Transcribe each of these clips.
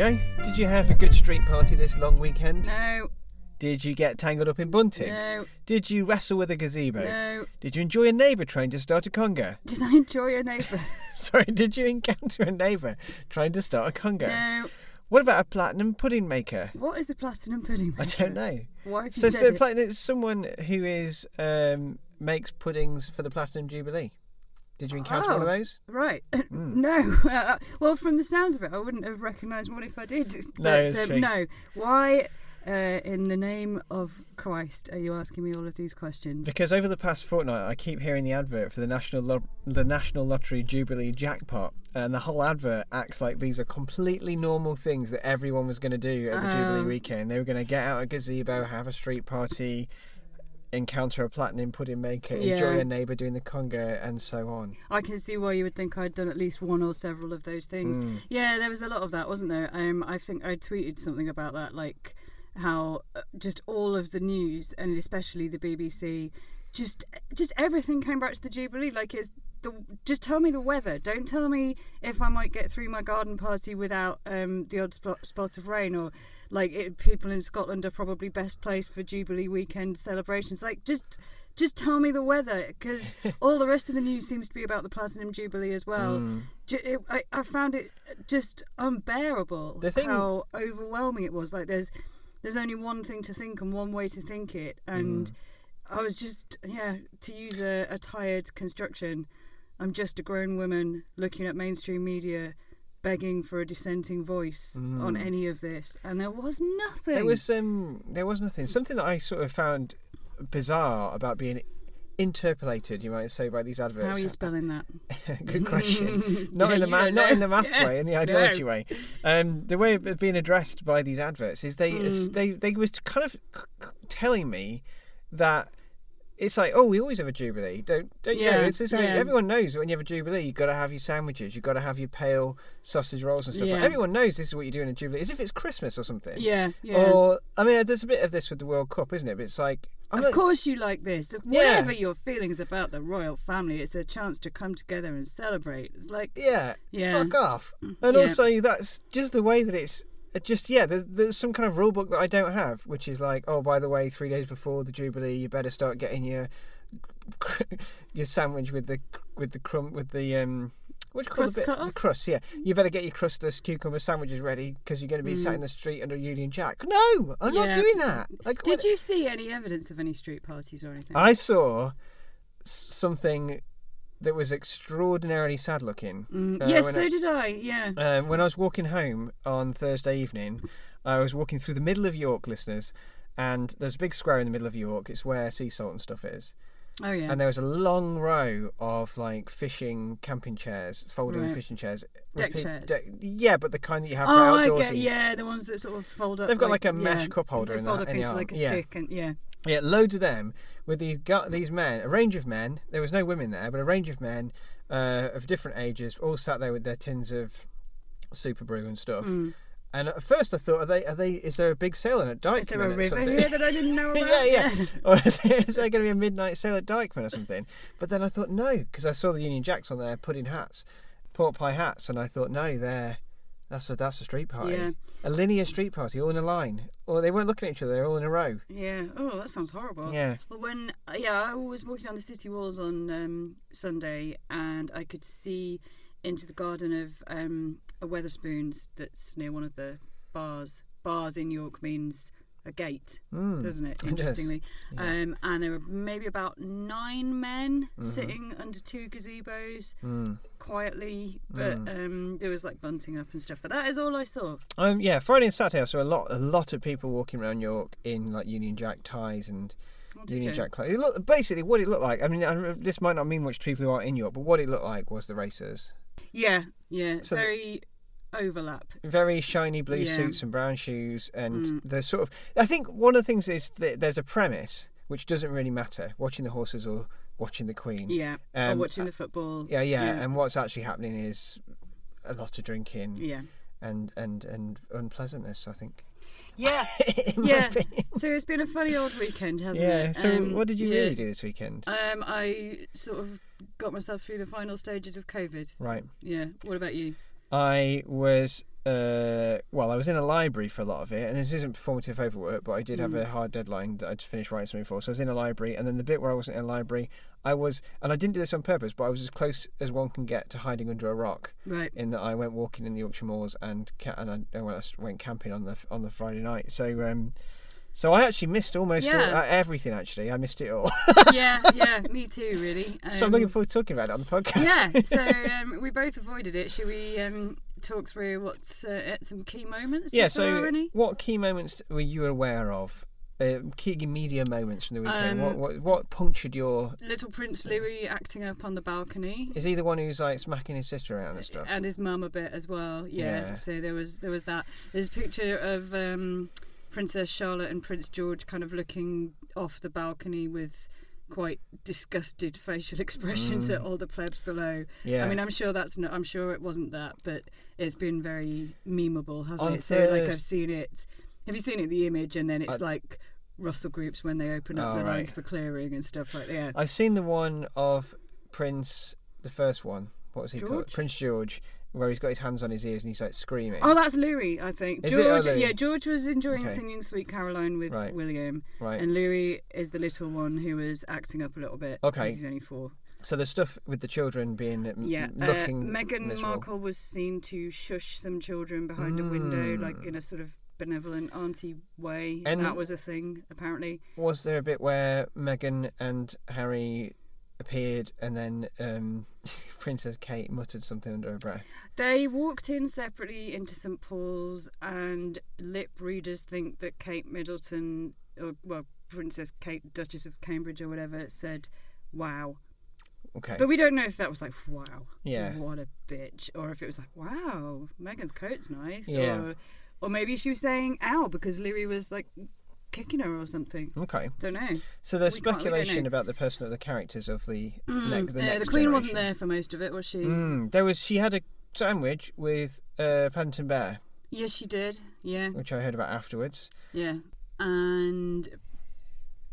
Did you have a good street party this long weekend? No, Did you get tangled up in bunting? no, Did you wrestle with a gazebo? no. Did you enjoy a neighbour trying to start a conga? Did I enjoy a neighbour? Sorry, did you encounter a neighbour trying to start a conga? No. What about a platinum pudding maker? What is a platinum pudding maker? I don't know. Why have you So, said so it? someone who is um, makes puddings for the platinum jubilee. Did you encounter one of Oh. those? Right. Hmm. no. Uh, well, from the sounds of it, I wouldn't have recognised one if I did. No, But, it's um. No. Why, uh, in the name of Christ, are you asking me all of these questions? Because over the past fortnight, I keep hearing the advert for the national Lo- the National Lottery Jubilee jackpot, and the whole advert acts like these are completely normal things that everyone was going to do at the Jubilee Oh. weekend. They were going to get out a gazebo, have a street party, encounter a platinum pudding maker, enjoy a neighbour doing the conga, and so on. I can see why you would think I'd done at least one or several of those things. Mm. Yeah, there was a lot of that, wasn't there? Um, I think I tweeted something about that, like how uh, just all of the news and especially the BBC, just just everything came back to the Jubilee. Like it's the just tell me the weather. Don't tell me if I might get through my garden party without um, the odd spot, spot of rain or like it, people in Scotland are probably best placed for Jubilee weekend celebrations. Like just. Just tell me the weather, because all the rest of the news seems to be about the Platinum Jubilee as well. Mm. It, I, I found it just unbearable The thing- how overwhelming it was. Like there's there's only one thing to think and one way to think it, and Mm. I was just yeah to use a, a tired construction. I'm just a grown woman looking at mainstream media, begging for a dissenting voice on Mm. any of this, and there was nothing. There was um, there was nothing. Something that I sort of found bizarre about being interpolated, you might say, by these adverts. how are you spelling that? Good question. Not Yeah, in the ma- not in the maths Yeah. way, in the ideology No. way. Um, the way of being addressed by these adverts is they Mm. they they was kind of telling me that. It's like, oh, we always have a jubilee, don't don't you? know? Yeah, It's just yeah. everyone knows that when you have a jubilee, you've got to have your sandwiches, you've got to have your pale sausage rolls and stuff. Like, everyone knows this is what you do in a jubilee, as if it's Christmas or something. Yeah, yeah. Or I mean, there's a bit of this with the World Cup, isn't it? But it's like, I'm Of not- course, you like this. Yeah. Whatever your feelings about the royal family, it's a chance to come together and celebrate. It's like, yeah, yeah, fuck off. And Yeah. also, that's just the way that it's. It just yeah, there, there's some kind of rule book that I don't have, which is like, oh, by the way, three days before the jubilee, you better start getting your your sandwich with the with the crumb with the um. What do call Crust the bit? cut The off? crust, yeah. You better get your crustless cucumber sandwiches ready because you're going to be sat Mm. in the street under Union Jack. No, I'm not doing that. Like, Did you see any evidence of any street parties or anything? I saw something that was extraordinarily sad looking. Mm, uh, yes, so I- did I. Yeah. Um, when I was walking home on Thursday evening, I was walking through the middle of York, listeners, and there's a big square in the middle of York. It's where sea salt and stuff is. Oh yeah. And there was a long row of like fishing camping chairs, folding Right. fishing chairs. Deck chairs? deck- yeah, but the kind that you have for oh, I outdoorsy. get. Yeah, the ones that sort of fold up. They've got like a yeah, mesh cup holder They in fold that- up in the into arm. like a Yeah. stick, and yeah. Yeah, loads of them with these gu- these men, a range of men. There was no women there, but a range of men uh, of different ages, all sat there with their tins of super brew and stuff. Mm. And at first, I thought, are they? Are they? Is there a big sale in at Dykeman? Is there a river here that I didn't know about? yeah, yeah. or is there going to be a midnight sale at Dykeman or something? But then I thought no, because I saw the Union Jacks on there pudding hats, pork pie hats, and I thought no, they're that's a that's a street party, Yeah. a linear street party, all in a line. Or they weren't looking at each other; they're all in a row. Yeah. Oh, that sounds horrible. Yeah. Well, when uh, yeah, I was walking on the city walls on um, Sunday, and I could see into the garden of um, a Wetherspoons that's near one of the bars. Bars in York means a gate, Mm. doesn't it? Interestingly, Yeah. um, and there were maybe about nine men sitting under two gazebos Mm. quietly, but um, there was like bunting up and stuff. But that is all I saw. Um, yeah, Friday and Saturday, I saw a lot, a lot of people walking around York in like Union Jack ties and Oh, Union? Jack clothes. It looked, basically, what it looked like. I mean, I, this might not mean much to people who aren't in York, but what it looked like was the racers. Yeah, yeah, So very overlap. Very shiny blue Yeah. suits and brown shoes, and Mm. there's sort of. I think one of the things is that there's a premise which doesn't really matter: watching the horses or watching the Queen. Yeah, or Um, watching the football. yeah, yeah, yeah. And what's actually happening is a lot of drinking Yeah. and and and unpleasantness. I think. Yeah. Yeah. So it's been a funny old weekend, hasn't Yeah. it? So, Um, what did you yeah. really do this weekend? Um, I sort of got myself through the final stages of COVID. Right. Yeah. What about you? I was uh, well, I was in a library for a lot of it, and this isn't performative overwork, but I did have Mm. a hard deadline that I'd finish writing something for. So I was in a library, and then the bit where I wasn't in a library, I was, and I didn't do this on purpose, but I was as close as one can get to hiding under a rock. Right. In that I went walking in the Yorkshire moors and ca- and I, I went, I went camping on the on the Friday night. So um, so I actually missed almost all, uh, everything. Actually, I missed it all. yeah, yeah, me too, really. so I'm looking Um, forward to talking about it on the podcast. yeah, so um, we both avoided it. Should we um, talk through what's uh, some key moments? Yeah, so what key moments were you aware of? Uh, key media moments from the weekend. Um, what, what what punctured your? Little Prince Louis acting up on the balcony. Is he the one who's like smacking his sister around and stuff? and his mum a bit as well. Yeah. Yeah. So there was there was that. There's a picture of um, Princess Charlotte and Prince George kind of looking off the balcony with quite disgusted facial expressions Mm. at all the plebs below. Yeah. I mean, I'm sure that's not. I'm sure it wasn't that, but it's been very memeable, hasn't On it? So like I've seen it. Have you seen it? The image, and then it's I- like Russell groups when they open up Oh, the right. lines for clearing and stuff like that. Yeah. I've seen the one of Prince, the first one. What was he called? Prince George, where he's got his hands on his ears and he's like screaming. Oh, that's Louis, I think. Is it? Oh, George, Louis. yeah, George was enjoying Okay. singing "Sweet Caroline" with Right. William, right. and Louis is the little one who was acting up a little bit. Okay. he's only four. So the stuff with the children being m- Yeah, uh, Meghan miserable. Markle was seen to shush some children behind a window, like Mm. in a sort of benevolent auntie way. And- that was a thing, apparently. Was there a bit where Meghan and Harry appeared and then um, Princess Kate muttered something under her breath? They walked in separately into St Paul's, and lip readers think that Kate Middleton, or well, Princess Kate, Duchess of Cambridge, or whatever, said, "Wow." Okay. But we don't know if that was like, wow, Yeah. what a bitch, or if it was like, wow, Meghan's coat's nice, Yeah. or, or maybe she was saying, ow, because Louis was like kicking her or something. okay. Don't know. So there's We can't- we don't speculation about the person of the characters of the, Mm, the yeah, next the Queen wasn't there for most of it, was she? Mm, there was. She had a sandwich with uh, Paddington Bear, Yes, she did. Yeah, which I heard about afterwards. yeah, and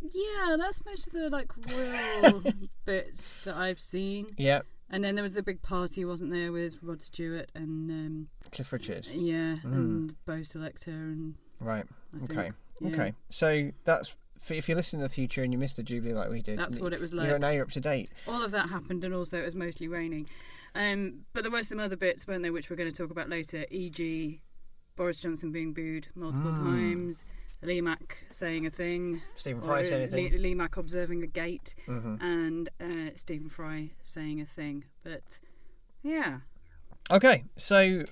yeah, that's most of the like royal bits that I've seen. Yeah, And then there was the big party, wasn't there, with Rod Stewart and um, Cliff Richard. yeah, Mm. and Bo Selecta and Right. I think, Okay. Yeah. Okay. So that's if you're listening to the future and you missed the Jubilee like we did. That's what it was like. You're, now you're up to date. all of that happened, and also it was mostly raining. Um, but there were some other bits, weren't there, which we're going to talk about later. E.g., Boris Johnson being booed multiple Mm. times, Lee Mack saying a thing, Stephen Fry say Lee, anything? Lee Mack observing a gate, hmm and uh, Stephen Fry saying a thing. But yeah, Okay. So,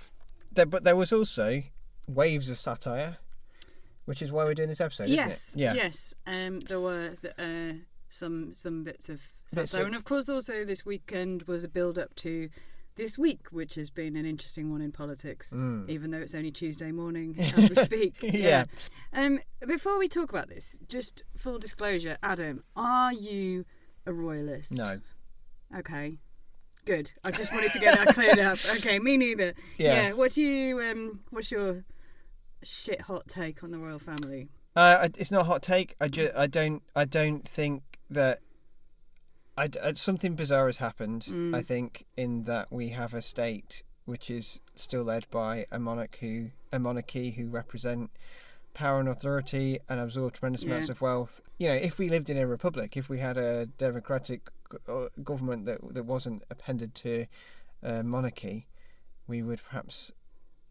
there, but there was also waves of satire, which is why we're doing this episode, yes, isn't it? Yeah. yes, um, there were th- uh, some some bits of satire, of- and of course also this weekend was a build up to this week, which has been an interesting one in politics. Mm. even though it's only Tuesday morning as we speak. Yeah. Um, before we talk about this, just full disclosure, Adam, are you a royalist? No. Okay. Good. I just wanted to get that cleared up. Okay, me neither. Yeah. What do you um what's your shit hot take on the royal family? Uh, it's not a hot take. I just I don't I don't think that. I, d- uh, something bizarre has happened. Mm. I think in that we have a state which is still led by a monarch who a monarchy who represent power and authority and absorb tremendous amounts of wealth. You know, if we lived in a republic, if we had a democratic uh, government that that wasn't appended to a monarchy, we would perhaps.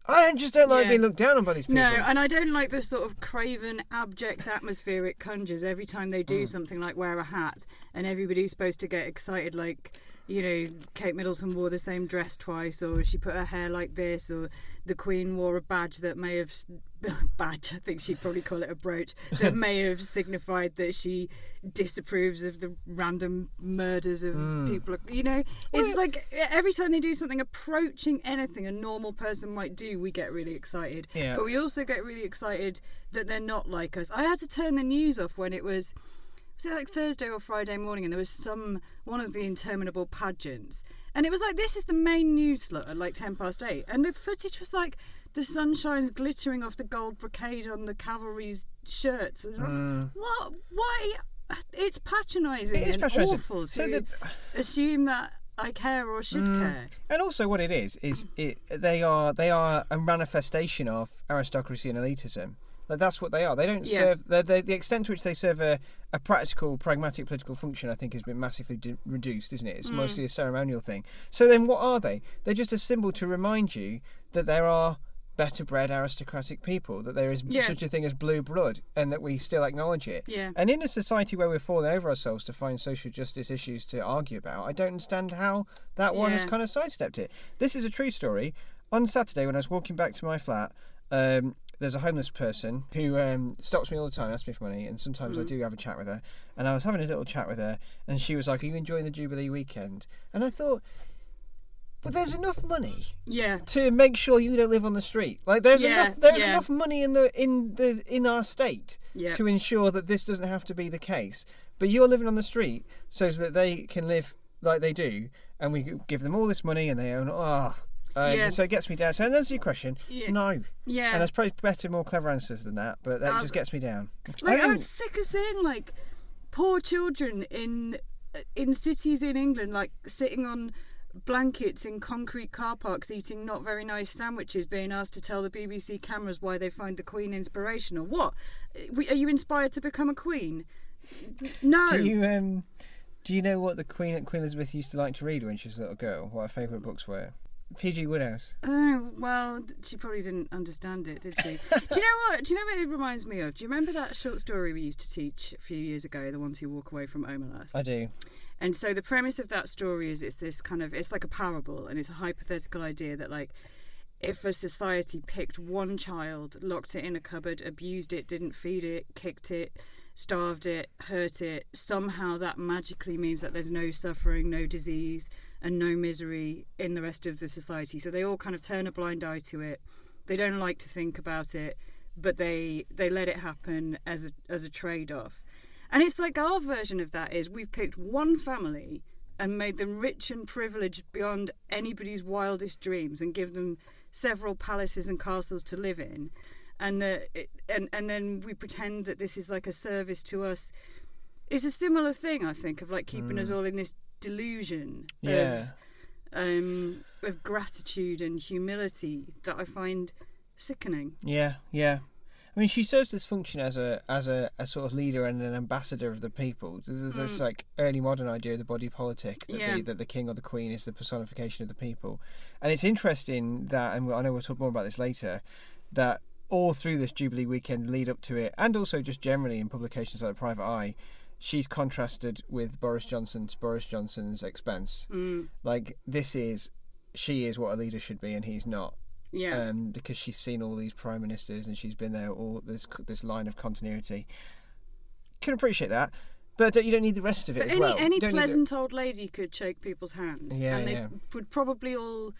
I just don't like Yeah. being looked down on by these people. No, and I don't like the sort of craven, abject atmosphere it conjures every time they do Mm. something like wear a hat, and everybody's supposed to get excited, like, you know, Kate Middleton wore the same dress twice, or she put her hair like this, or the Queen wore a badge that may have badge. I think she'd probably call it a brooch that may have signified that she disapproves of the random murders of Mm. people. You know, it's Well- like every time they do something approaching anything a normal person might do, we get really excited. Yeah. But we also get really excited that they're not like us. I had to turn the news off when it was was it like Thursday or Friday morning and there was some one of the interminable pageants. And it was like this is the main news slot at like ten past eight. And the footage was like the sunshine's glittering off the gold brocade on the cavalry's shirts. Mm. What why it's patronising It is and patronising. awful to So the, assume that I care or should Mm. care. And also, what it is is it they are they are a manifestation of aristocracy and elitism. Like that's what they are. They don't Yeah. serve the, the the extent to which they serve a, a practical, pragmatic political function. I think has been massively d- reduced, isn't it? It's Mm. mostly a ceremonial thing. So then, what are they? They're just a symbol to remind you that there are better bred aristocratic people. That there is Yeah. such a thing as blue blood, and that we still acknowledge it. Yeah. And in a society where we're falling over ourselves to find social justice issues to argue about, I don't understand how that one has kind of sidestepped it. This is a true story. On Saturday, when I was walking back to my flat, um, there's a homeless person who um, stops me all the time, asks me for money, and sometimes I Mm. do have a chat with her. And I was having a little chat with her, and she was like, "Are you enjoying the Jubilee weekend?" And I thought, but there's enough money Yeah. to make sure you don't live on the street. Like there's Yeah, enough there's yeah. enough money in the in the in our state Yeah. to ensure that this doesn't have to be the case. But you're living on the street so that they can live like they do, and we give them all this money and they own. Oh, uh, Yeah. so it gets me down. So and that's your question. Yeah. No, Yeah. and there's probably better, more clever answers than that, but that was- just gets me down. Like I'm sick of seeing like poor children in in cities in England like sitting on blankets in concrete car parks eating not very nice sandwiches being asked to tell the BBC cameras why they find the queen inspirational what are you inspired to become a queen no do you um, do you know what the Queen Queen Elizabeth used to like to read when she was a little girl? What her favourite books were? P.G. Wodehouse. Oh well, she probably didn't understand it, did she? do you know what? Do you know what it reminds me of? Do you remember that short story we used to teach a few years ago, "The Ones Who Walk Away from Omelas"? I do. And so the premise of that story is it's this kind of it's like a parable and it's a hypothetical idea that like if a society picked one child, locked it in a cupboard, abused it, didn't feed it, kicked it, starved it, hurt it, somehow that magically means that there's no suffering, no disease, and no misery in the rest of the society. So they all kind of turn a blind eye to it. They don't like to think about it, but they they let it happen as a as a trade off. And it's like our version of that is we've picked one family and made them rich and privileged beyond anybody's wildest dreams and give them several palaces and castles to live in. And the, and and then we pretend that this is like a service to us. It's a similar thing, I think, of like keeping us all in this delusion Yeah. of um, of gratitude and humility that I find sickening. Yeah, yeah. I mean, she serves this function as a as a, a sort of leader and an ambassador of the people. There's this like early modern idea of the body politic that, Mm. Yeah. the, that the king or the queen is the personification of the people, and it's interesting that, and I know we'll talk more about this later, that all through this Jubilee weekend lead up to it, and also just generally in publications like the Private Eye, she's contrasted with Boris Johnson to Boris Johnson's expense. Mm, Like this is, she is what a leader should be, and he's not yeah, um, because she's seen all these prime ministers and she's been there all this this line of continuity. Can appreciate that, but you don't need the rest of it but as any well. any pleasant old lady could shake people's hands, Yeah, and they yeah. would probably all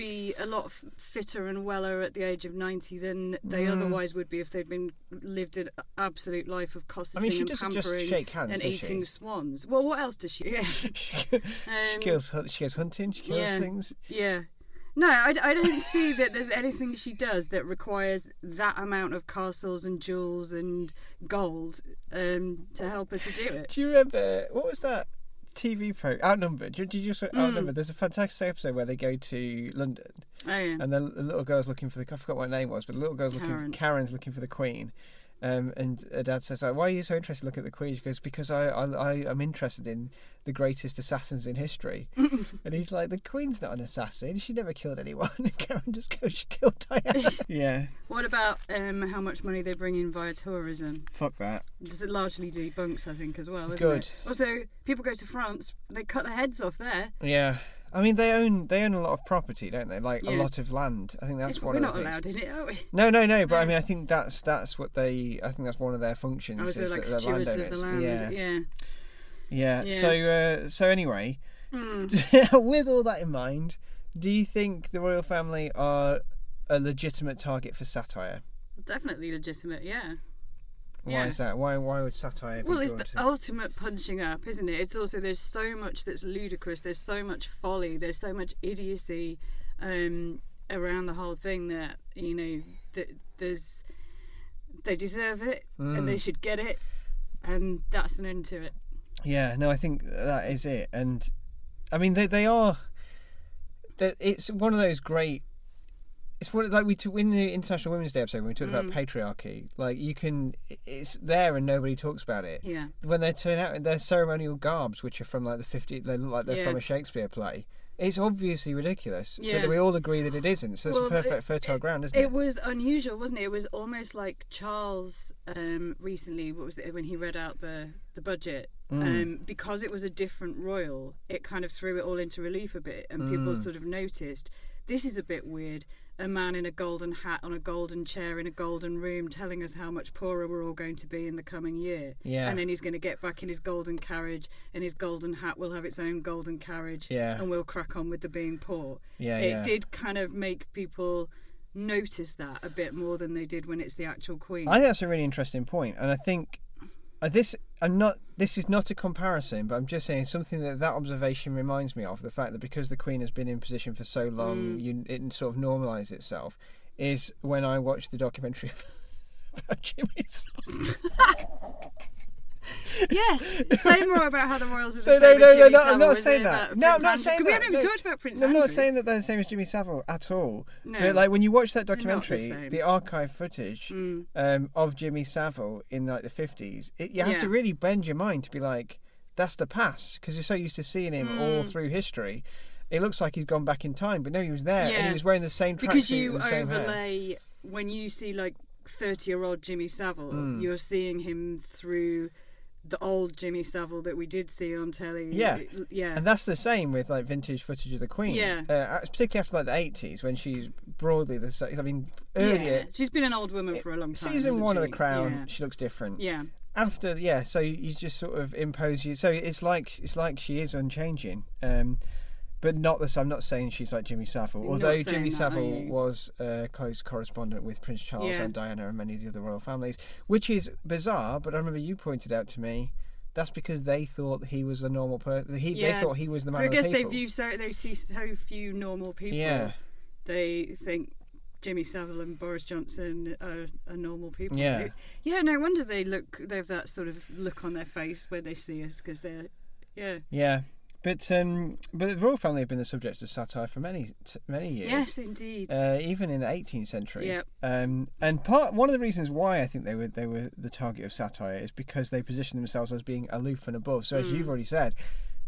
be a lot fitter and weller at the age of ninety than they Mm. otherwise would be if they'd been lived an absolute life of I mean, she and pampering hands, and eating she? swans. Well, what else does she? Yeah, she Um, kills. She goes hunting. She kills yeah. things. yeah. No, I, I don't see that there's anything she does that requires that amount of castles and jewels and gold um, to help her to do it. Do you remember what was that TV program? Outnumbered. Did you just Mm. outnumbered? There's a fantastic episode where they go to London Oh yeah. and the, the little girl's looking for the. I forgot what her name was, but the little girl's looking. Karen. For, Karen's looking for the Queen. Um, and her dad says, like, "Why are you so interested in looking at the Queen?" She goes, "Because I, I, I am interested in the greatest assassins in history." and he's like, "The Queen's not an assassin. She never killed anyone." And Karen just goes, "She killed Diana." yeah, What about um, how much money they bring in via tourism? fuck that. Does it largely debunks, I think, as well, isn't Good. it? Also, people go to France, they cut their heads off there. Yeah, I mean they own they own a lot of property, don't they? Like a lot of land. I think that's It's- one we're of not things. allowed in it, are we? No, no, no. But I mean, I think that's that's what they. I think that's one of their functions. Oh, so is like stewards of the land. Yeah, Yeah. yeah. Yeah. So, uh, so anyway, Mm. with all that in mind, do you think the royal family are a legitimate target for satire? Definitely legitimate, yeah. Why Yeah. is that? Why why would satire? Well, it's the to- ultimate punching up, isn't it? It's also there's so much that's ludicrous. There's so much folly. There's so much idiocy um, around the whole thing that you know that there's they deserve it and Mm. they should get it, and that's an end to it. Yeah, no, I think that is it. And I mean, they they are. It's one of those great. It's of- like we took in the International Women's Day episode when we talked about Mm. patriarchy. Like you can, it's there and nobody talks about it. Yeah. When they turn out in their ceremonial garbs, which are from like the 50, they look like they're Yeah. from a Shakespeare play. It's obviously ridiculous, Yeah. but we all agree that it isn't. So it's Well, a perfect it- fertile ground, isn't It it? was unusual, wasn't it? It was almost like Charles um, recently. What was it when he read out the the budget? Mm. Um, because it was a different royal, it kind of threw it all into relief a bit, and people Mm. sort of noticed this is a bit weird. A man in a golden hat on a golden chair in a golden room telling us how much poorer we're all going to be in the coming year. Yeah. And then he's going to get back in his golden carriage, and his golden hat will have its own golden carriage, Yeah. and we'll crack on with the being poor Yeah, it yeah. did kind of make people notice that a bit more than they did when it's the actual queen. I think that's a really interesting point, and I think uh, this. I'm not. This is not a comparison, but I'm just saying something that that observation reminds me of the fact that because the Queen has been in position for so long, Mm. you, it sort of normalised itself. Is when I watched the documentary about Jimmy. Savile. Yes, say more about how the royals are the So same no, no, no, Jimmy no, Savile, I'm not saying that. No, I'm not Andrew- saying We that. haven't even talked about Prince I'm Andrew. not saying that they're the same as Jimmy Savile at all. No. But like when you watch that They're the documentary, the, archive footage Mm. um, of Jimmy Savile in like the 50s, it, you have to really bend your mind to be like, that's the past, because you're so used to seeing him all Mm. through history. It looks like he's gone back in time, but no, he was there and he was wearing the same because you the same hair. overlay when you see like 30 year old Jimmy Savile, Mm. you're seeing him through the old Jimmy Savile that we did see on telly. Yeah. yeah. And that's the same with like vintage footage of the Queen. Yeah. Uh, particularly after like the 80s when she's broadly the same. I mean, earlier, yeah. She's been an old woman for a long time. season one of? The Crown, she looks different. Yeah. after yeah so you just sort of impose you so it's like it's like she is unchanging um but not this i'm not saying she's like jimmy savile You're although jimmy that, savile was a close correspondent with prince charles Yeah. and diana and many of the other royal families which is bizarre but i remember you pointed out to me that's because they thought he was a normal person he Yeah. they thought he was the man So I of the guess they view so they see so few normal people. yeah They think Jimmy Savile and Boris Johnson are, are normal people. Yeah. Yeah. No wonder they look. They have that sort of look on their face when they see us because they're. Yeah. yeah but um but the royal family have been the subject of satire for many t- many years Yes, indeed. uh, even in the 18th century. Yep. Um, and part one of the reasons why I think they were they were the target of satire is because they position themselves as being aloof and above. So as Mm. you've already said,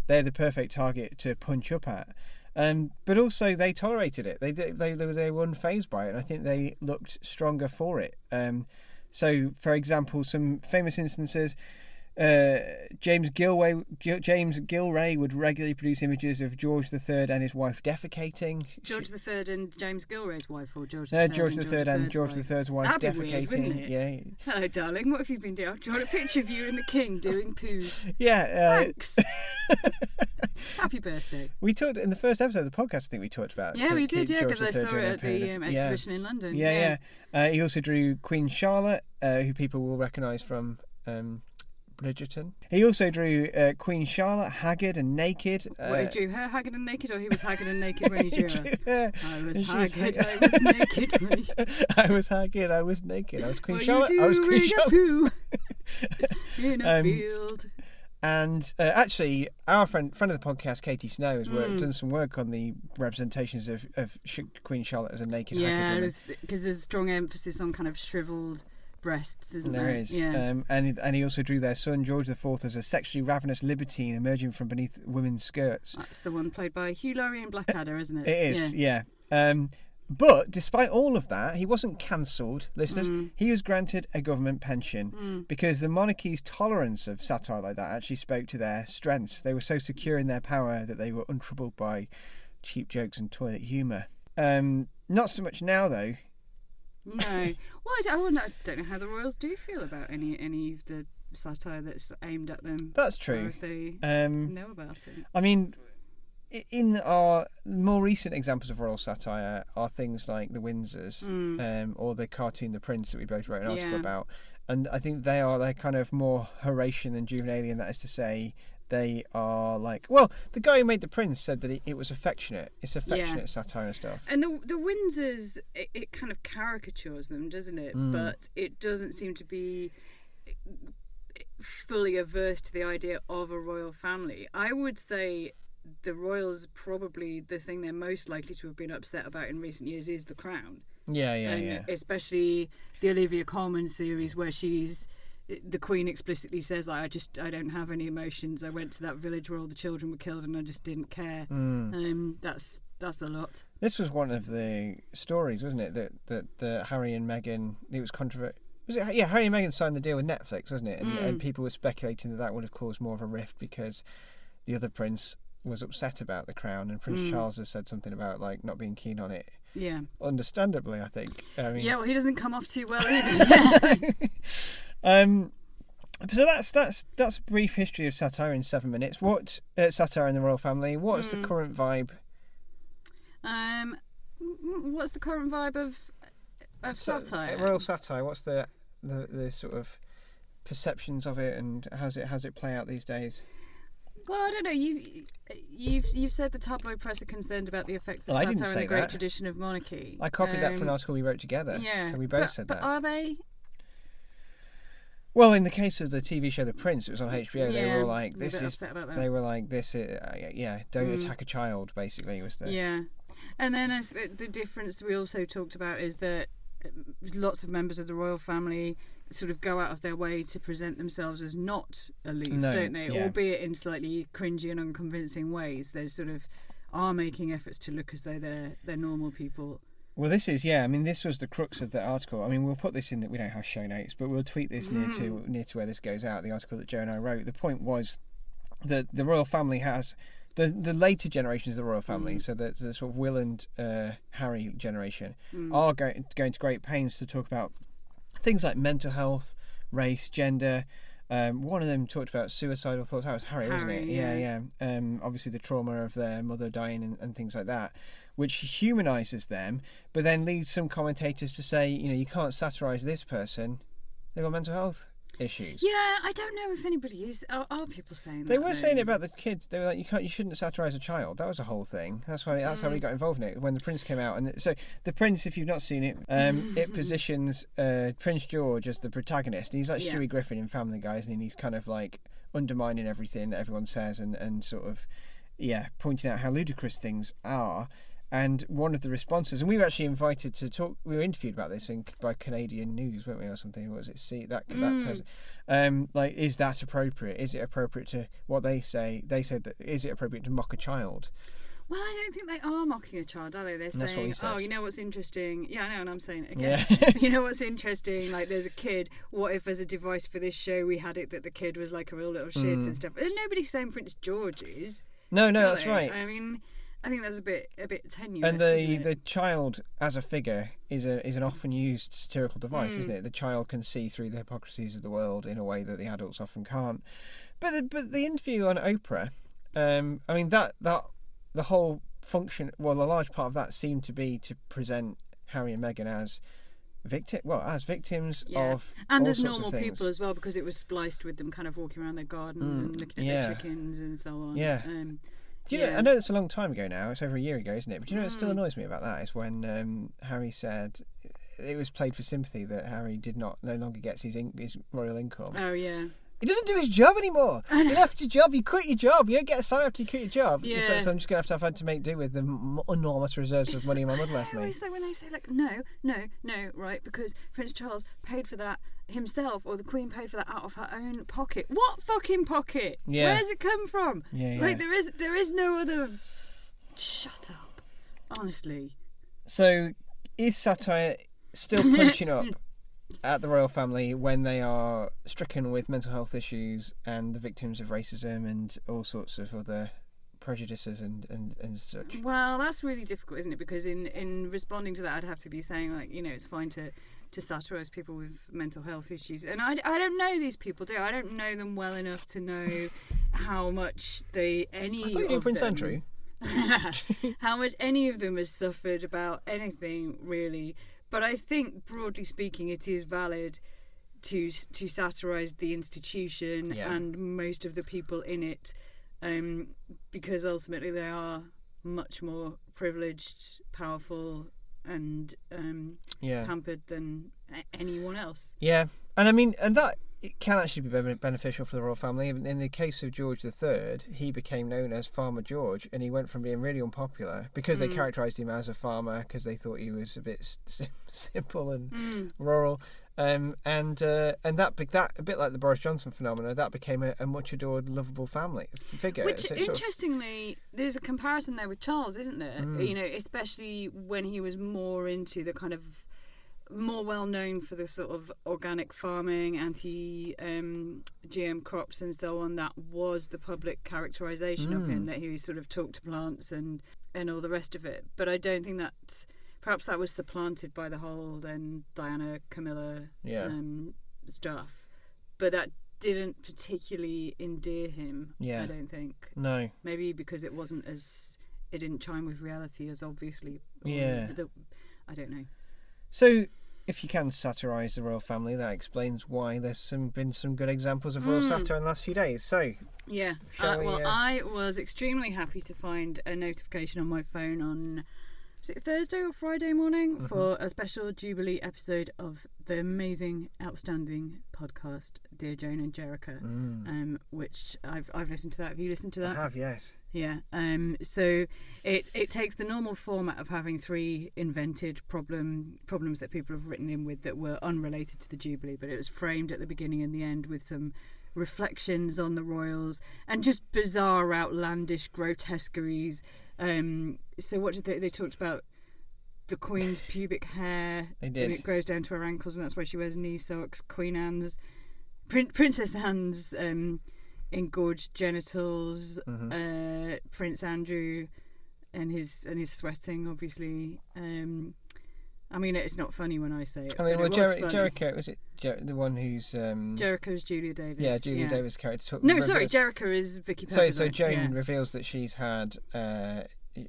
they're the perfect target to punch up at. Um, but also they tolerated it. They they they, they were unfazed by it, and I think they looked stronger for it. Um, so, for example, some famous instances. Uh, James Gilway, Gil, James Gillray would regularly produce images of George III and his wife defecating. George the Third and James Gillray's wife, or George No, the George Third the Third and George the Third's wife That'd weird, defecating. it? Yeah, Hello, darling. What have you been doing? Do you want a picture of you and the King doing poos? yeah. Thanks. Happy birthday. Uh, we talked in the first episode of the podcast. I think we talked about. Yeah, we did. Yeah, because I saw it at the um, yeah. exhibition in London. Yeah, yeah. Uh, he also drew Queen Charlotte, uh, who people will recognise from um, Bridgerton. He also drew uh, Queen Charlotte haggard and naked. Uh, What, he drew her haggard and naked, or he was haggard and naked when he drew her? her. I was And she was haggard, I was naked when. I was haggard. I was naked. I was Queen What Charlotte. you I was Queen Charlotte. in a Um, field. And uh, actually, our friend friend of the podcast, Katie Snow, has worked, Mm. done some work on the representations of, of Queen Charlotte as a naked haggard Yeah, because there's strong emphasis on kind of shriveled breasts, isn't there? There is, Yeah. um, and and he also drew their son George IV as a sexually ravenous libertine emerging from beneath women's skirts. That's the one played by Hugh Laurie in Blackadder, isn't it? It is, Yeah. yeah. Um, but despite all of that, he wasn't cancelled, listeners. Mm. He was granted a government pension Mm. because the monarchy's tolerance of satire like that actually spoke to their strengths. They were so secure in their power that they were untroubled by cheap jokes and toilet humour. Um, not so much now, though. No. Well, I d- I, don't know how the royals do feel about any any of the satire that's aimed at them. That's Or true. if they Um, know about it. I mean, in our more recent examples of royal satire are things like the Windsors Mm. um, or the cartoon The Prince that we both wrote an article Yeah. about, and I think they are they're kind of more Horatian than Juvenalian. That is to say, they are like well, the guy who made The Prince said that it, it was affectionate. It's affectionate satire and stuff. And the the Windsors, it, it kind of caricatures them, doesn't it? Mm. But it doesn't seem to be fully averse to the idea of a royal family. I would say the royals probably the thing they're most likely to have been upset about in recent years is the crown. Yeah, yeah, and yeah. especially the Olivia Colman series where she's the Queen explicitly says like I just I don't have any emotions. I went to that village where all the children were killed and I just didn't care. Mm. Um, that's that's a lot. This was one of the stories, wasn't it? That that, that Harry and Meghan. It was controversial. Was it? Yeah, Harry and Meghan signed the deal with Netflix, wasn't it? And, Mm. and people were speculating that that would have caused more of a rift because the other prince was upset about the crown, and Prince Mm. Charles has said something about like not being keen on it. Yeah. Understandably, I think. I mean, Yeah, well, he doesn't come off too well either. Um, so that's that's that's a brief history of satire in seven minutes. What uh, satire in the royal family? What's the Mm. current vibe? um, what's the current vibe of of Sa- satire? royal satire. What's the, the the sort of perceptions of it, and how's it how's it play out these days? Well, I don't know. You, you've you've said the tabloid press are concerned about the effects of Well, satire on the great that. tradition of monarchy. I copied that from an Um, article we wrote together. Yeah, so we both but, said but that. are they? Well, in the case of the TV show The Prince, it was on HBO. they were like, "This is." upset about that. They were like, "This is uh, yeah, don't Mm. attack a child." Basically, was the Yeah, and then s- the difference we also talked about is that um, lots of members of the royal family sort of go out of their way to present themselves as not aloof, No, don't they? yeah. Albeit in slightly cringy and unconvincing ways. They sort of are making efforts to look as though they're they're normal people. Well, this is yeah. I mean, this was the crux of the article. I mean, we'll put this in. That we don't have show notes, but we'll tweet this near to Mm. near to where this goes out. The article that Joe and I wrote. The point was that the royal family has the the later generations of the royal family. Mm. So the, the sort of Will and uh, Harry generation Mm. are going going to great pains to talk about things like mental health, race, gender. Um, one of them talked about suicidal thoughts. That was Harry, wasn't it? Yeah, yeah. yeah. Um, obviously, the trauma of their mother dying and, and things like that, which humanises them, but then leads some commentators to say, you know, you can't satirise this person. They've got mental health issues. Yeah, I don't know if anybody is. Are, are people saying that. They that? were saying it about the kids. They were like, "You can't, you shouldn't satirise a child." That was a whole thing. That's why. That's how we Mm. got involved in it when the prince came out. And so the prince, if you've not seen it, um, it positions uh, Prince George as the protagonist. And he's like Yeah. Stewie Griffin in Family Guys. And he's kind of like undermining everything that everyone says and and sort of yeah, pointing out how ludicrous things are. And one of the responses, and we were actually invited to talk. We were interviewed about this in, by Canadian News, weren't we, or something? What was it? See that that Mm. person. Um, like, is that appropriate? Is it appropriate to what they say? They said that is it appropriate to mock a child? Well, I don't think they are mocking a child, are they? They're saying, "Oh, you know what's interesting? Yeah, I know, and I'm saying it again. Yeah. you know what's interesting? Like, there's a kid. What if, as a device for this show, we had it that the kid was like a real little shit Mm. and stuff? And nobody's saying Prince George is. no, no, that's they? right. I mean, I think that's a bit a bit tenuous. And the the child as a figure is a is an often used satirical device, Mm. isn't it? The child can see through the hypocrisies of the world in a way that the adults often can't. But the, but the interview on Oprah, um, I mean that that the whole function, well, a large part of that seemed to be to present Harry and Meghan as victim, well, as victims Yeah. of and as normal people as well, because it was spliced with them kind of walking around their gardens Mm, and looking at yeah. their chickens and so on. Yeah. Um, Do you know? I know it's a long time ago now. It's over a year ago, isn't it? But do you know what still Mm. annoys me about that is when um, Harry said it was played for sympathy that Harry did not no longer gets his in, his royal income. oh yeah. He doesn't do his job anymore. You left your job. You quit your job. You don't get a salary after you quit your job. So, Yeah. so I'm just gonna have to have had to make do with the m- enormous reserves of money my mother left me. always say when they say like no, no, no, right? Because Prince Charles paid for that himself, or the Queen paid for that out of her own pocket. What fucking pocket? Yeah. Where's it come from? Yeah, yeah. Like there is, there is no other. Shut up. Honestly. So is satire still punching up at the royal family when they are stricken with mental health issues and the victims of racism and all sorts of other prejudices and, and, and such? Well, that's really difficult, isn't it? Because in in responding to that, I'd have to be saying like, you know, it's fine to to satirise people with mental health issues, and I, I don't know these people, do I? I don't know them well enough to know how much they any I thought you knew of Prince them, Andrew. how much any of them has suffered about anything really. But I think, broadly speaking, it is valid to to satirise the institution Yeah. and most of the people in it, um, because ultimately they are much more privileged, powerful, and um, Yeah. pampered than a- anyone else. Yeah, and I mean, and that it can actually be beneficial for the royal family. In the case of George III, he became known as Farmer George, and he went from being really unpopular because they Mm. characterised him as a farmer because they thought he was a bit s- simple and Mm. rural. Um, and uh, and that that a bit like the Boris Johnson phenomenon, that became a, a much adored, lovable family figure. Which, So it sort of- interestingly, there's a comparison there with Charles, isn't there? Mm. You know, especially when he was more into the kind of more well known for the sort of organic farming, anti um, GM crops, and so on. That was the public characterization of him Mm. that he sort of talked to plants and and all the rest of it. But I don't think that perhaps that was supplanted by the whole then Diana Camilla yeah, um, stuff. But that didn't particularly endear him. Yeah. I don't think. no, Maybe because it wasn't as it didn't chime with reality as obviously. Yeah. The, I don't know. So, if you can satirise the royal family, that explains why there's some been some good examples of royal Mm. satire in the last few days. So, Yeah. Uh, we, well, uh, I was extremely happy to find a notification on my phone on was it Thursday or Friday morning Mm-hmm. for a special Jubilee episode of the amazing, outstanding podcast Dear Joan and Jericho. Um, which I've I've listened to that. Have you listened to Mm. I that? have yes. Yeah. Um, so it it takes the normal format of having three invented problem problems that people have written in with that were unrelated to the Jubilee, but it was framed at the beginning and the end with some reflections on the royals and just bizarre, outlandish grotesqueries. Um, so what did they they talked about? The Queen's pubic hair. They and it grows down to her ankles, and that's why she wears knee socks. Queen Anne's, Prin- Princess Anne's um, engorged genitals. Mm-hmm. Uh, Prince Andrew and his and his sweating, obviously. Um, I mean, it's not funny when I say it. I mean, well, it was Jer- funny. Jericho was it Jer- the one who's um, Jericho's Julia Davis. yeah, Julia Davis' character. Talk, No, sorry, reveals- Jericho is Vicky So, Pepperdine. so Joan yeah. reveals that she's had. Uh,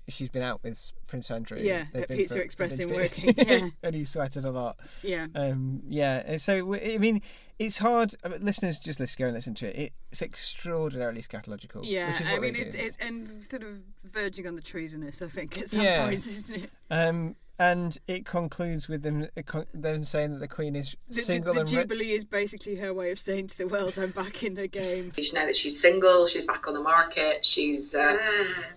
she's been out with Prince Andrew. Yeah, at Pizza for- Express in working, yeah. and he sweated a lot. yeah. Um, yeah, and so I mean, it's hard. I mean, listeners, just let's go and listen to it. It's extraordinarily scatological. Yeah, which is I mean, it, it and sort of verging on the treasonous. I think at some Yeah. points, isn't it? Um, and it concludes with them them saying that the Queen is The, the, single the and re- Jubilee is basically her way of saying to the world, "I'm back in the game." Now that she's single, she's back on the market. She's uh,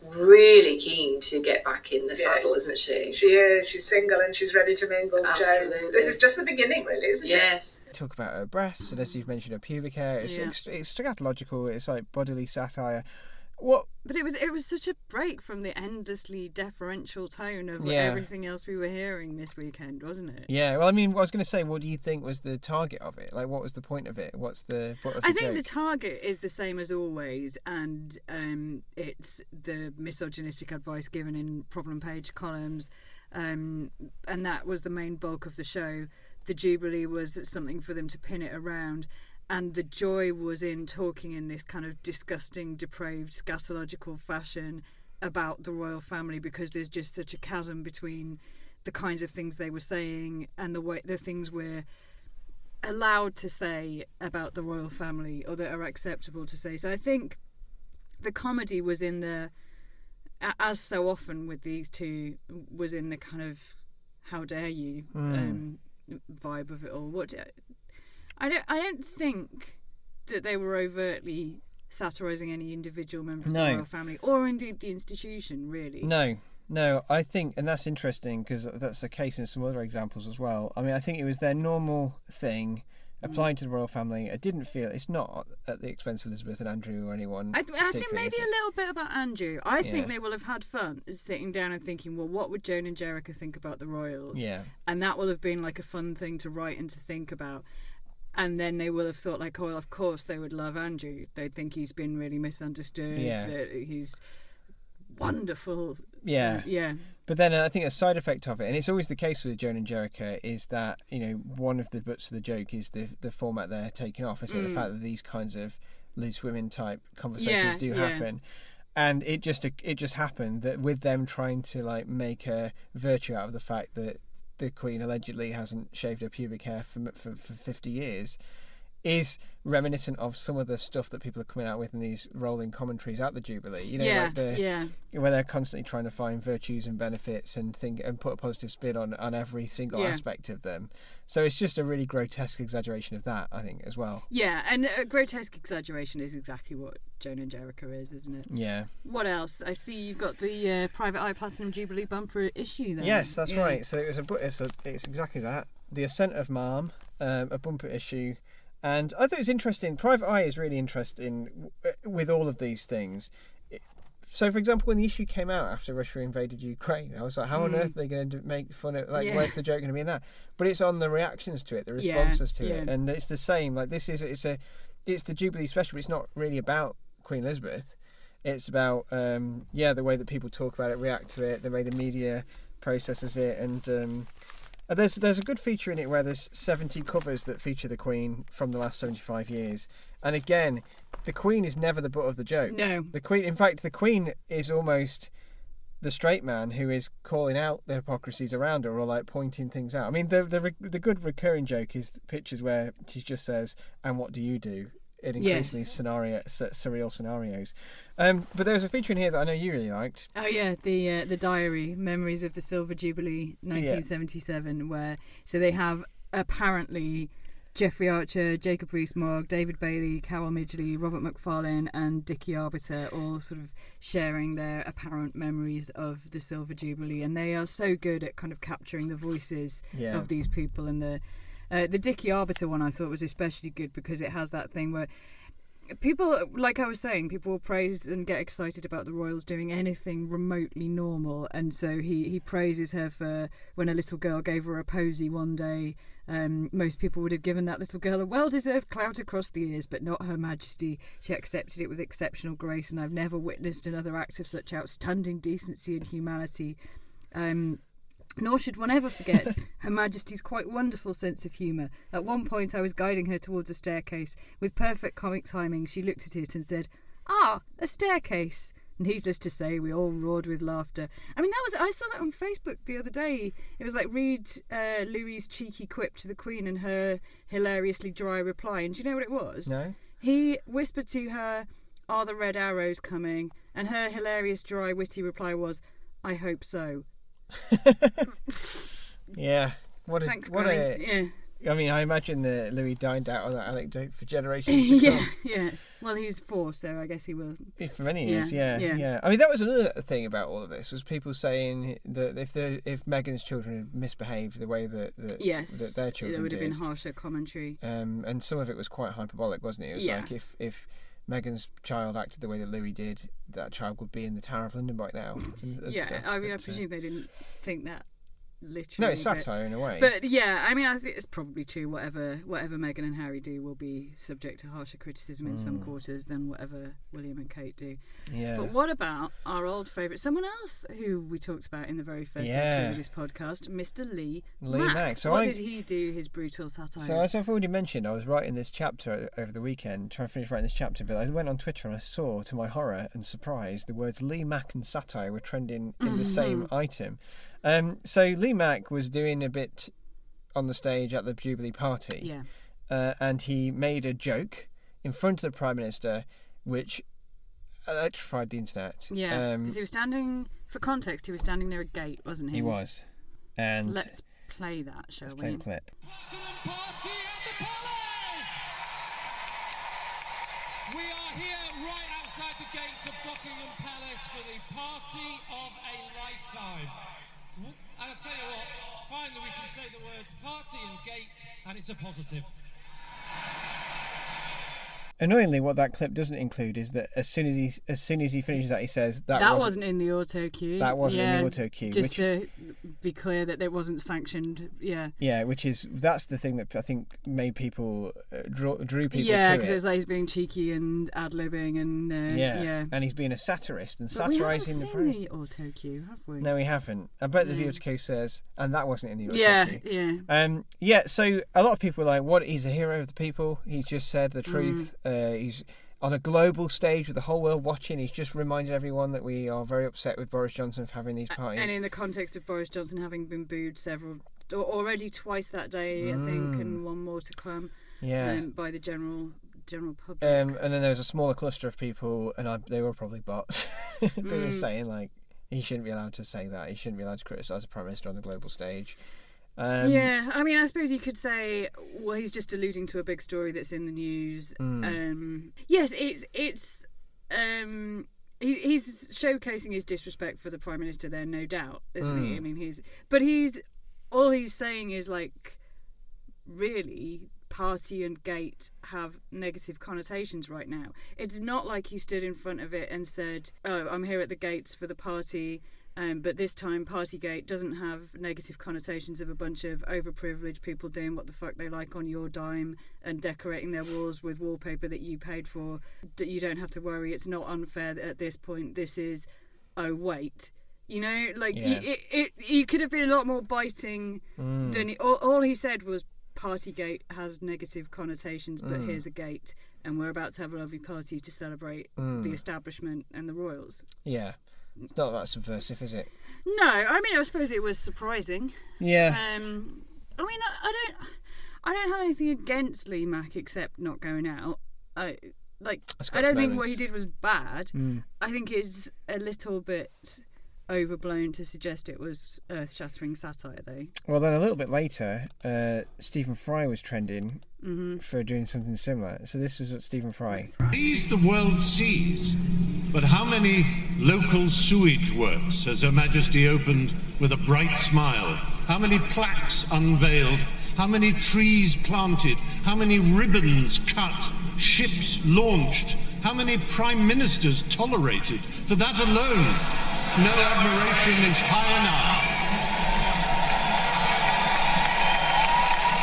really keen to get back in the Yes. saddle, isn't she? She is. She's single and she's ready to mingle. Joan. Absolutely. This is just the beginning, really, isn't it? Yes. talk about her breasts, and as you've mentioned, her pubic hair. It's Yeah. ext- it's scatological. It's like bodily satire. What? But it was it was such a break from the endlessly deferential tone of Yeah. everything else we were hearing this weekend, wasn't it? Yeah. Well, I mean, I was going to say, what do you think was the target of it? Like, what was the point of it? What's the? What was the I think the target is the same as always, and um, it's the misogynistic advice given in problem page columns, um, and that was the main bulk of the show. The Jubilee was something for them to pin it around, and the joy was in talking in this kind of disgusting, depraved, scatological fashion about the royal family because there's just such a chasm between the kinds of things they were saying and the way the things we're allowed to say about the royal family or that are acceptable to say. So I think the comedy was in the, as so often with these two, was in the kind of "how dare you" um, vibe of it all. What I don't, I don't think that they were overtly satirising any individual member of No. the royal family or indeed the institution. Really, No, no. I think, and that's interesting because that's the case in some other examples as well. I mean, I think it was their normal thing Mm. applying to the royal family. I didn't feel it's not at the expense of Elizabeth and Andrew or anyone. I, th- I think maybe a little bit about Andrew. I think they will have had fun sitting down and thinking, well, what would Joan and Jericho think about the Royals? Yeah, And that will have been like a fun thing to write and to think about. And then they will have thought, like, oh, well, of course they would love Andrew. They'd think he's been really misunderstood. Yeah. That he's wonderful. yeah. Yeah. But then uh, I think a side effect of it, and it's always the case with Joan and Jericho, is that you know one of the butts of the joke is the the format they're taking off. Is the fact that these kinds of loose women type conversations Mm. Yeah, do yeah. happen. And it just it just happened that with them trying to like make a virtue out of the fact that the Queen allegedly hasn't shaved her pubic hair for for, for fifty years, is reminiscent of some of the stuff that people are coming out with in these rolling commentaries at the Jubilee. You know, yeah, like the, yeah, where they're constantly trying to find virtues and benefits and think and put a positive spin on on every single Yeah. aspect of them. So it's just a really grotesque exaggeration of that, I think, as well. yeah. And uh, grotesque exaggeration is exactly what Joan and Jericho is, isn't it? Yeah. What else? I see you've got the uh, Private Eye Platinum Jubilee bumper issue there. Yes, that's Yeah. right. So it was a it's a, it's exactly that. The Ascent of Marm, um, a bumper issue, and I thought it was interesting. Private Eye is really interesting with all of these things. So, for example, when the issue came out after Russia invaded Ukraine, I was like, "How on Mm. earth are they going to make fun of? Like, Yeah. where's the joke going to be in that?" But it's on the reactions to it, the Yeah, responses to it, and it's the same. Like, this is it's a it's the Jubilee special. But it's not really about Queen Elizabeth. It's about um, yeah the way that people talk about it, react to it, the way the media processes it, and um, uh, Uh, there's there's a good feature in it where there's 70 covers that feature the Queen from the last 75 years, and again, the Queen is never the butt of the joke. No. The Queen, in fact, the Queen is almost the straight man who is calling out the hypocrisies around her or like pointing things out. I mean, the the the good recurring joke is pictures where she just says, "And what do you do?" In increasingly Yes. scenario surreal scenarios. Um, but there was a feature in here that I know you really liked. Oh yeah, the uh, the diary, memories of the Silver Jubilee, 1977, where so they have apparently Jeffrey Archer, Jacob Rees-Mogg, David Bailey, Carol Midgley, Robert McFarlane, and Dickie Arbiter all sort of sharing their apparent memories of the Silver Jubilee, and they are so good at kind of capturing the voices Yeah. of these people. And the uh, the Dickie Arbiter one I thought was especially good because it has that thing where people like i was saying people will praise and get excited about the royals doing anything remotely normal. And so he, he praises her for when a little girl gave her a posy one day um, most people would have given that little girl a well-deserved clout across the ears but not her majesty. She accepted it with exceptional grace and i've never witnessed another act of such outstanding decency and humanity. Um, nor should one ever forget Her Majesty's quite wonderful sense of humour. At one point, I was guiding her towards a staircase. With perfect comic timing, she looked at it and said, Ah, a staircase. Needless to say, we all roared with laughter. I mean, that was I saw that on Facebook the other day. It was like read uh, Louis's cheeky quip to the Queen and her hilariously dry reply. And do you know what it was? No. He whispered to her, Are the red arrows coming? And her hilarious, dry, witty reply was, I hope so. Yeah. What a Thanks, what a. Yeah. I mean, I imagine that Louis dined out on that anecdote for generations yeah, yeah. Well, he's four, so I guess he will. For many Yeah, years, yeah, yeah. yeah, I mean, that was another thing about all of this was people saying that if the if Meghan's children had misbehaved the way that that, Yes, that their children there would have did, been harsher commentary. um, and some of it was quite hyperbolic, wasn't it? It was Yeah. like if if Meghan's child acted the way that Louis did, that child would be in the Tower of London by now. yeah. I mean, I presume they didn't think that literally. no, it's but- satire in a way. But yeah, I mean, I think it's probably true. Whatever, whatever Meghan and Harry do will be subject to harsher criticism in some quarters than whatever William and Kate do. Mm. yeah, But what about our old favourite, someone else who we talked about in the very first Yeah. episode of this podcast, Mr. Lee, Lee Mack. Mack. So what I- did he do? His brutal satire. So as I've already mentioned, I was writing this chapter over the weekend, trying to finish writing this chapter, but I went on Twitter and I saw, to my horror and surprise, the words Lee Mack and satire were trending in the same item. Um, so Lee Mack was doing a bit on the stage at the Jubilee party, yeah. uh, and he made a joke in front of the Prime Minister, which electrified the internet. Yeah, um, because he was standing. For context, he was standing near a gate, wasn't he? he was, and Let's play that, shall play we? the clip. Party at the Palace! We are here right outside the gates of Buckingham Palace for the party of a lifetime. Tell you what, finally we can say the words party and gate, and it's a positive. Annoyingly, what that clip doesn't include is that as soon as he as soon as he finishes that, he says that, That, wasn't wasn't in the auto cue. That wasn't in the auto cue, Just which- to be clear that it wasn't sanctioned. Yeah. Yeah, which is that's the thing that I think made people uh, draw, drew people yeah, because it. it was like he's being cheeky and ad libbing and uh, yeah. yeah. and he's being a satirist and But satirising the seen press. the auto cue, have we? No, we haven't. I bet the No. auto cue says, and that wasn't in the auto Yeah, cue. yeah. Um, yeah, so a lot of people are like, what? He's a hero of the people. He's just said the truth. Mm. Uh, he's on a global stage with the whole world watching. He's just reminded everyone that we are very upset with Boris Johnson for having these parties. And in the context of Boris Johnson having been booed several, already twice that day, I think, and one more to come Yeah. um, by the general general public. Um, and then there was a smaller cluster of people, and I, they were probably bots. they were Mm. saying like he shouldn't be allowed to say that. He shouldn't be allowed to criticise the prime minister on the global stage. Um, yeah, I mean, I suppose you could say, well, he's just alluding to a big story that's in the news. Mm. Um, yes, it's it's um, he, he's showcasing his disrespect for the prime minister there, no doubt, isn't he? Mm. I mean, he's but he's all he's saying is like, really, party and gate have negative connotations right now. It's not like he stood in front of it and said, "Oh, I'm here at the gates for the party." Um, but this time, Partygate doesn't have negative connotations of a bunch of overprivileged people doing what the fuck they like on your dime and decorating their walls with wallpaper that you paid for. You don't have to worry. It's not unfair at this point. This is, oh wait, you know, like y- Yeah. it, it, you could have been a lot more biting Mm. than he, all, all he said was Partygate has negative connotations, but Mm. here's a gate, and we're about to have a lovely party to celebrate Mm. the establishment and the royals. Yeah. It's not that subversive, is it? No, I mean, I suppose it was surprising. Yeah. Um, I mean, I, I don't, I don't have anything against Lee Mack except not going out. I like, I don't think what he did was bad. Mm. I think it's a little bit overblown to suggest it was earth-shattering satire, though. Well, then a little bit later, uh, Stephen Fry was trending Mm-hmm. for doing something similar. So this was what Stephen Fry. These the world sees, but how many local sewage works has Her Majesty opened with a bright smile? How many plaques unveiled? How many trees planted? How many ribbons cut? Ships launched? How many prime ministers tolerated? For that alone, no admiration is high enough.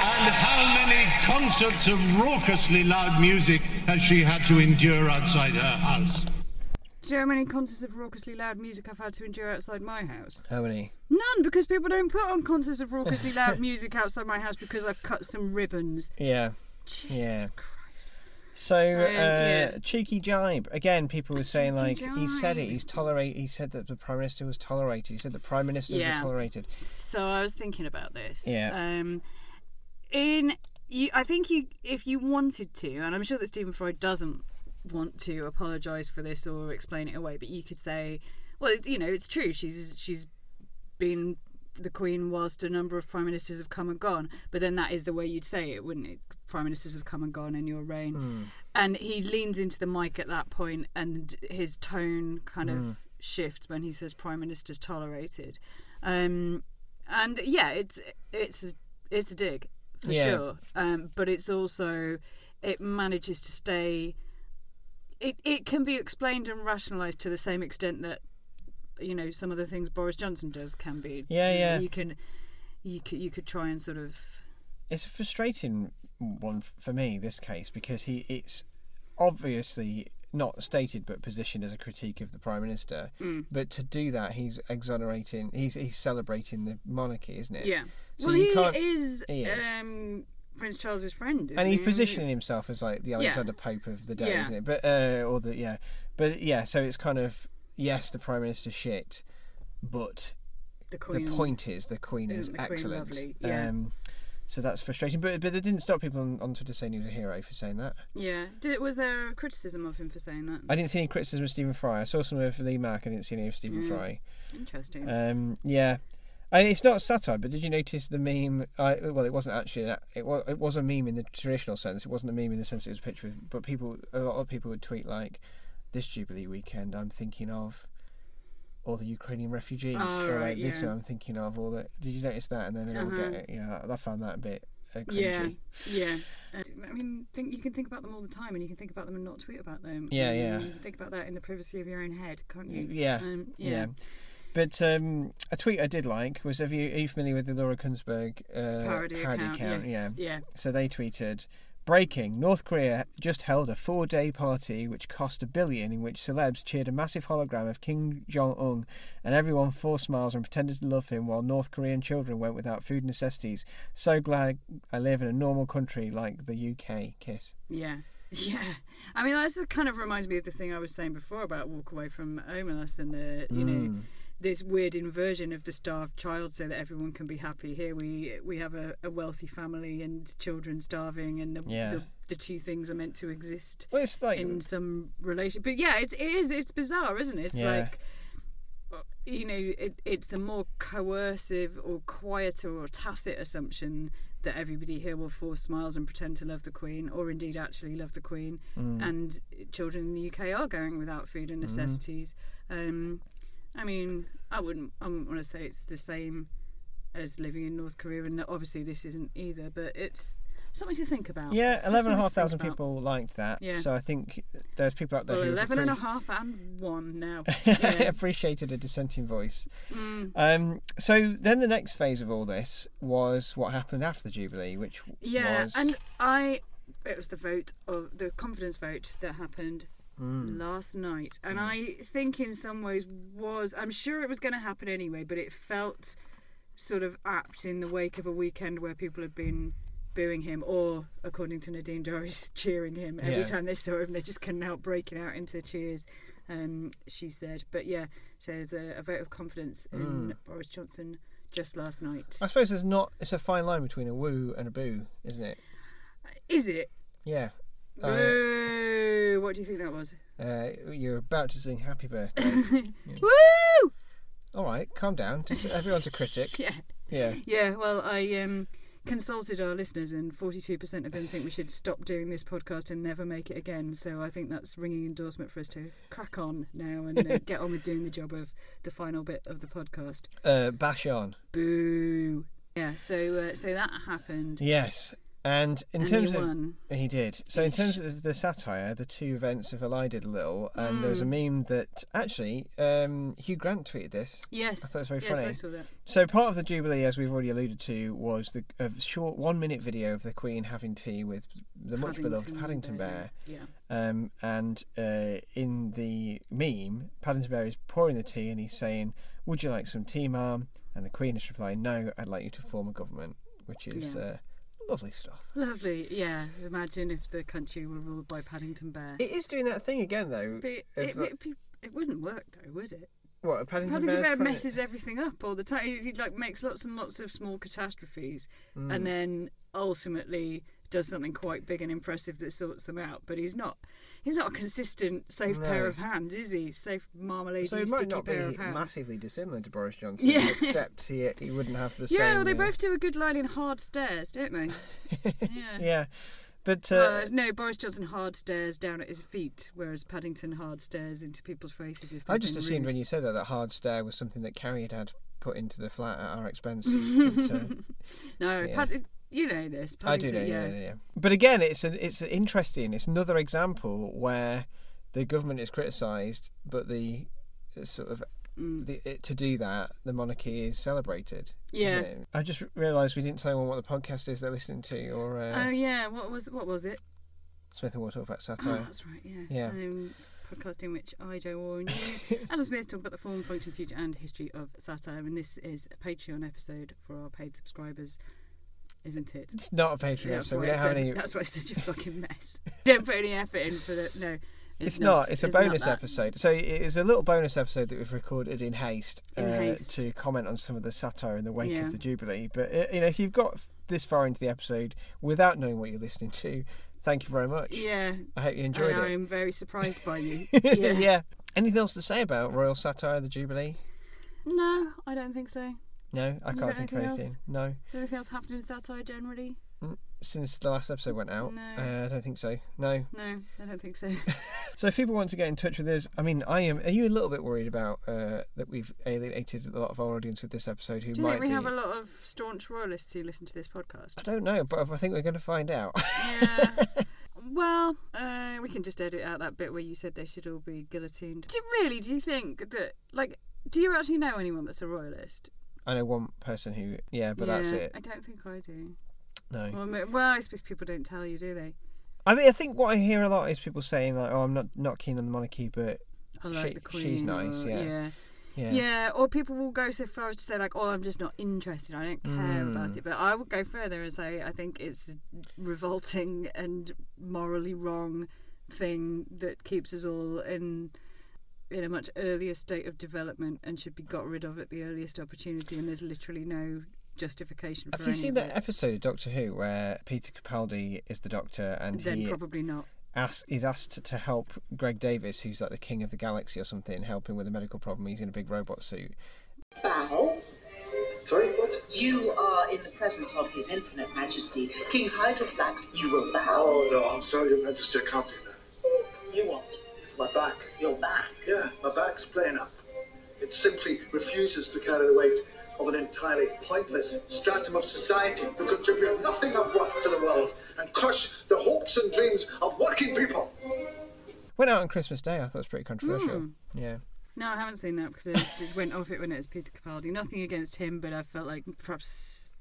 And how many concerts of raucously loud music has she had to endure outside her house? Do you know how many concerts of raucously loud music I've had to endure outside my house? How many? None, because people don't put on concerts of raucously loud music outside my house because I've cut some ribbons. Yeah. Jesus Yeah. Christ. So uh, yeah. cheeky jibe again. People were saying like cheeky he said it. He's tolerate. He said that the prime minister was tolerated. He said that prime ministers Yeah. were tolerated. So I was thinking about this. Yeah. Um, in you, I think you, if you wanted to, and I'm sure that Stephen Fry doesn't want to apologise for this or explain it away, but you could say, well, you know, it's true. She's she's been the Queen whilst a number of prime ministers have come and gone, but then that is the way you'd say it, wouldn't it? Prime ministers have come and gone in your reign. And he leans into the mic at that point, and his tone kind of shifts when he says prime ministers tolerated. Um, and yeah, it's it's it's a dig for Yeah. sure. Um, but it's also it manages to stay. It it can be explained and rationalised to the same extent that you know some of the things Boris Johnson does can be. Yeah, yeah. You can you could you could try and sort of It's a frustrating one for me this case because he it's obviously not stated but positioned as a critique of the prime minister. Mm. But to do that, he's exonerating. He's he's celebrating the monarchy, isn't it? yeah. So well, he is, he is. Um, Prince Charles's friend, isn't and he's he? positioning himself as like the Alexander Pope of the day, Yeah. isn't it? But uh, or the yeah, but yeah. So it's kind of yes, the prime minister shit, but the Queen. the point is the Queen is the Queen excellent. lovely? Yeah. Um, so that's frustrating, but but it didn't stop people on, on Twitter saying he was a hero for saying that. Yeah. Did, was there a criticism of him for saying that? I didn't see any criticism of Stephen Fry. I saw some of Lee Mack. I didn't see any of Stephen Mm. Fry. Interesting. Um, yeah, and it's not satire. But did you notice the meme? I, well, it wasn't actually. a- It was. It was a meme in the traditional sense. It wasn't a meme in the sense it was a picture. But people, a lot of people would tweet like, "This Jubilee weekend, I'm thinking of." All the Ukrainian refugees, Oh, or right, like this, yeah. I'm thinking of all the. Did you notice that? And then everyone Uh-huh. get it. Yeah, I found that a bit uh, yeah. Yeah. Uh, I mean, think you can think about them all the time, and you can think about them and not tweet about them. Yeah, Um, yeah. You can think about that in the privacy of your own head, can't you? Yeah, Um, yeah. yeah. But um, a tweet I did like was: Have you are you familiar with the Laura Kuenssberg uh, Parody, account. yes. Yeah. Yeah. So they tweeted, "Breaking: North Korea just held a four-day party which cost a billion, in which celebs cheered a massive hologram of Kim Jong Un, and everyone forced smiles and pretended to love him, while North Korean children went without food necessities. So glad I live in a normal country like the UK. Kiss. Yeah. Yeah, I mean that's the kind of reminds me of the thing I was saying before about walk away from Omelas and the you know Mm. This weird inversion of the starved child so that everyone can be happy. Here we we have a, a wealthy family and children starving, and the, Yeah. the the two things are meant to exist Well, like in some relation. But yeah, it's, it is it's bizarre, isn't it? It's Yeah. like uh, you know, it, it's a more coercive or quieter or tacit assumption that everybody here will force smiles and pretend to love the Queen, or indeed actually love the Queen. Mm. And children in the UK are going without food and necessities. Um, I mean, I wouldn't, I wouldn't want to say it's the same as living in North Korea, and obviously this isn't either. But it's something to think about. yeah, It's eleven and a half thousand people liked that. Yeah. So I think there's people out there Well, who 11 and a half and one now. Yeah. appreciated a dissenting voice. Mm. Um, so then the next phase of all this was what happened after the Jubilee, which Yeah, was and I, it was the vote of the confidence vote that happened Mm. last night, and I think in some ways was I'm sure it was going to happen anyway, but it felt sort of apt in the wake of a weekend where people had been booing him, or according to Nadine Dorries, cheering him every Yeah. time they saw him. They just couldn't help breaking out into cheers. Um, she said, but yeah, so there's a, a vote of confidence Mm. in Boris Johnson just last night. I suppose there's not. It's a fine line between a woo and a boo, isn't it? Is it? Yeah. Uh, What do you think that was? uh, you're about to sing "Happy Birthday." Woo! All right, calm down. Just, everyone's a critic. Yeah, Yeah. yeah. Well, I um, consulted our listeners, and forty-two percent of them think we should stop doing this podcast and never make it again. So I think that's ringing endorsement for us to crack on now and uh, get on with doing the job of the final bit of the podcast. Uh, bash on. Boo! Yeah. So uh, so that happened. Yes. And in and terms he of. He did. So in terms of the satire, the two events have collided a little, and there was a Mm. meme that actually um, Hugh Grant tweeted this. Yes. I thought it was very yes, funny. I saw that. So part of the Jubilee, as we've already alluded to, was the a short one-minute video of the Queen having tea with the much beloved Paddington Bear. Yeah. Um, and uh, in the meme, Paddington Bear is pouring the tea and he's saying, "Would you like some tea, ma'am?" And the Queen is replying, "No, I'd like you to form a government," which is Yeah. uh, lovely stuff. Lovely. Yeah. Imagine if the country were ruled by Paddington Bear. It is doing that thing again, though. But it, it, it, it wouldn't work though, would it? What a Paddington, Paddington Bear's Bear messes everything up all the time. He like makes lots and lots of small catastrophes, Mm. and then ultimately does something quite big and impressive that sorts them out. But he's not. He's not a consistent, safe pair of hands, is he? Safe marmalade So sticky might not be massively dissimilar to Boris Johnson, Yeah. except he he wouldn't have the yeah, same. well, they uh, both do a good line in hard stares, don't they? Yeah. yeah, but uh, Uh, no, Boris Johnson hard stares down at his feet, whereas Paddington hard stares into people's faces. If I just assumed rude. when you said that that hard stare was something that Carrie had put into the flat at our expense. but, uh, No, Yeah. Pad- you know this. I do know, yeah. yeah, yeah. But again, it's an, it's an interesting. It's another example where the government is criticised, but the uh, sort of Mm. the, it, to do that, the monarchy is celebrated. Yeah. You know, I just realised we didn't tell anyone what the podcast is they're listening to, or uh, Oh yeah, what was what was it? Smith and Water talk about Oh, satire. that's right. Yeah. Yeah. Um, podcast in which I, Joe Warren, you, Adam Smith, talk about the form, function, future, and history of satire, and this is a Patreon episode for our paid subscribers, isn't it? It's not a Patreon Yeah, episode. why We don't have any. That's why it's such a fucking mess. don't put any effort in for the no. It's, not. It's a not bonus episode. So it is a little bonus episode that we've recorded in haste, In uh, haste. to comment on some of the satire in the wake Yeah. of the Jubilee. But uh, you know, if you've got this far into the episode without knowing what you're listening to, thank you very much. Yeah. I hope you enjoyed and it. I'm very surprised by you. yeah. Yeah. Anything else to say about royal satire, the Jubilee? No, I don't think so. No, I can't think of anything else? No, Is there anything else happening in satire generally? since the last episode went out, No. uh, I don't think so. No. No, I don't think so. So if people want to get in touch with us, I mean, I am. Are you a little bit worried about uh, that we've alienated a lot of our audience with this episode? Who Do you might think we be? have a lot of staunch royalists who listen to this podcast? I don't know, but I think we're going to find out. Yeah. well, uh, we can just edit out that bit where you said they should all be guillotined. Do you really? Do you think that, like, do you actually know anyone that's a royalist? I know one person who, yeah, but that's it. I don't think I do. No, Well, well, I suppose people don't tell you, do they? I mean, I think what I hear a lot is people saying like, "Oh, I'm not not keen on the monarchy," but I like She- the Queen. she's nice, or- yeah. yeah. yeah, Yeah, or people will go so far as to say like, "Oh, I'm just not interested. I don't care about Mm. it." But I would go further and say I think it's a revolting and morally wrong thing that keeps us all in in a much earlier state of development and should be got rid of at the earliest opportunity. And there's literally no justification for it. Have you any seen that episode of Doctor Who where Peter Capaldi is the Doctor and Then he probably not. ask, is asked to help Greg Davies, who's like the king of the galaxy or something, help him with a medical problem. He's in a big robot suit. Bow. Sorry, what? You are in the presence of His Infinite Majesty, King Hydroflax. You will bow. Oh, no, I'm sorry, Your Majesty, I can't do that. You won't. It's my back. Your back. Yeah, my back's playing up. It simply refuses to carry the weight of an entirely pointless stratum of society who contribute nothing of worth to the world and crush the hopes and dreams of working people. Went out on Christmas Day. I thought it was pretty controversial. Hmm. Yeah. No, I haven't seen that because it, it went off it when it was Peter Capaldi. Nothing against him, but I felt like perhaps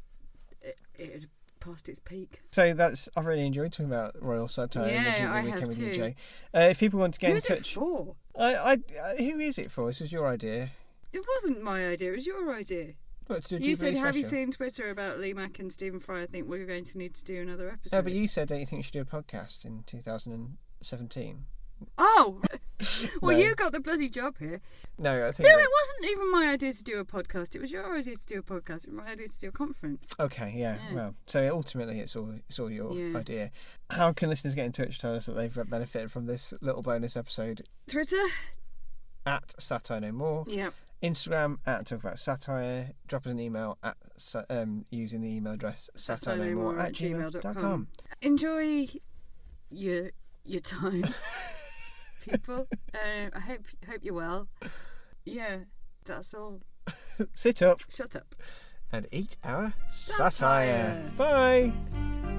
it, it had past its peak. So that's I've really enjoyed talking about Royal Satire Yeah, I have with too. Uh, if people want to get Who's in it touch, for? I, I, uh, who is it for? This was your idea. It wasn't my idea. It was your idea. What, You said, "Have you seen Twitter about Lee Mack and Stephen Fry? I think we're going to need to do another episode." No, but you said don't you think you should do a podcast in 2017? Oh, well, No. you got the bloody job here. No, I think. No, it wasn't even my idea to do a podcast. It was your idea to do a podcast. It was my idea to do a conference. Okay, yeah, Yeah. Well, so ultimately, it's all it's all your Yeah. idea. How can listeners get in touch? To tell us that they've benefited from this little bonus episode Twitter? at Satire No More. Yeah. Instagram at Talk About Satire. Drop us an email at sa- um, using the email address satire no more at gmail.com. Enjoy your your time, people. Uh, I hope hope you're well. Yeah, that's all. Sit up Shut up. and eat our Satire. satire. Bye.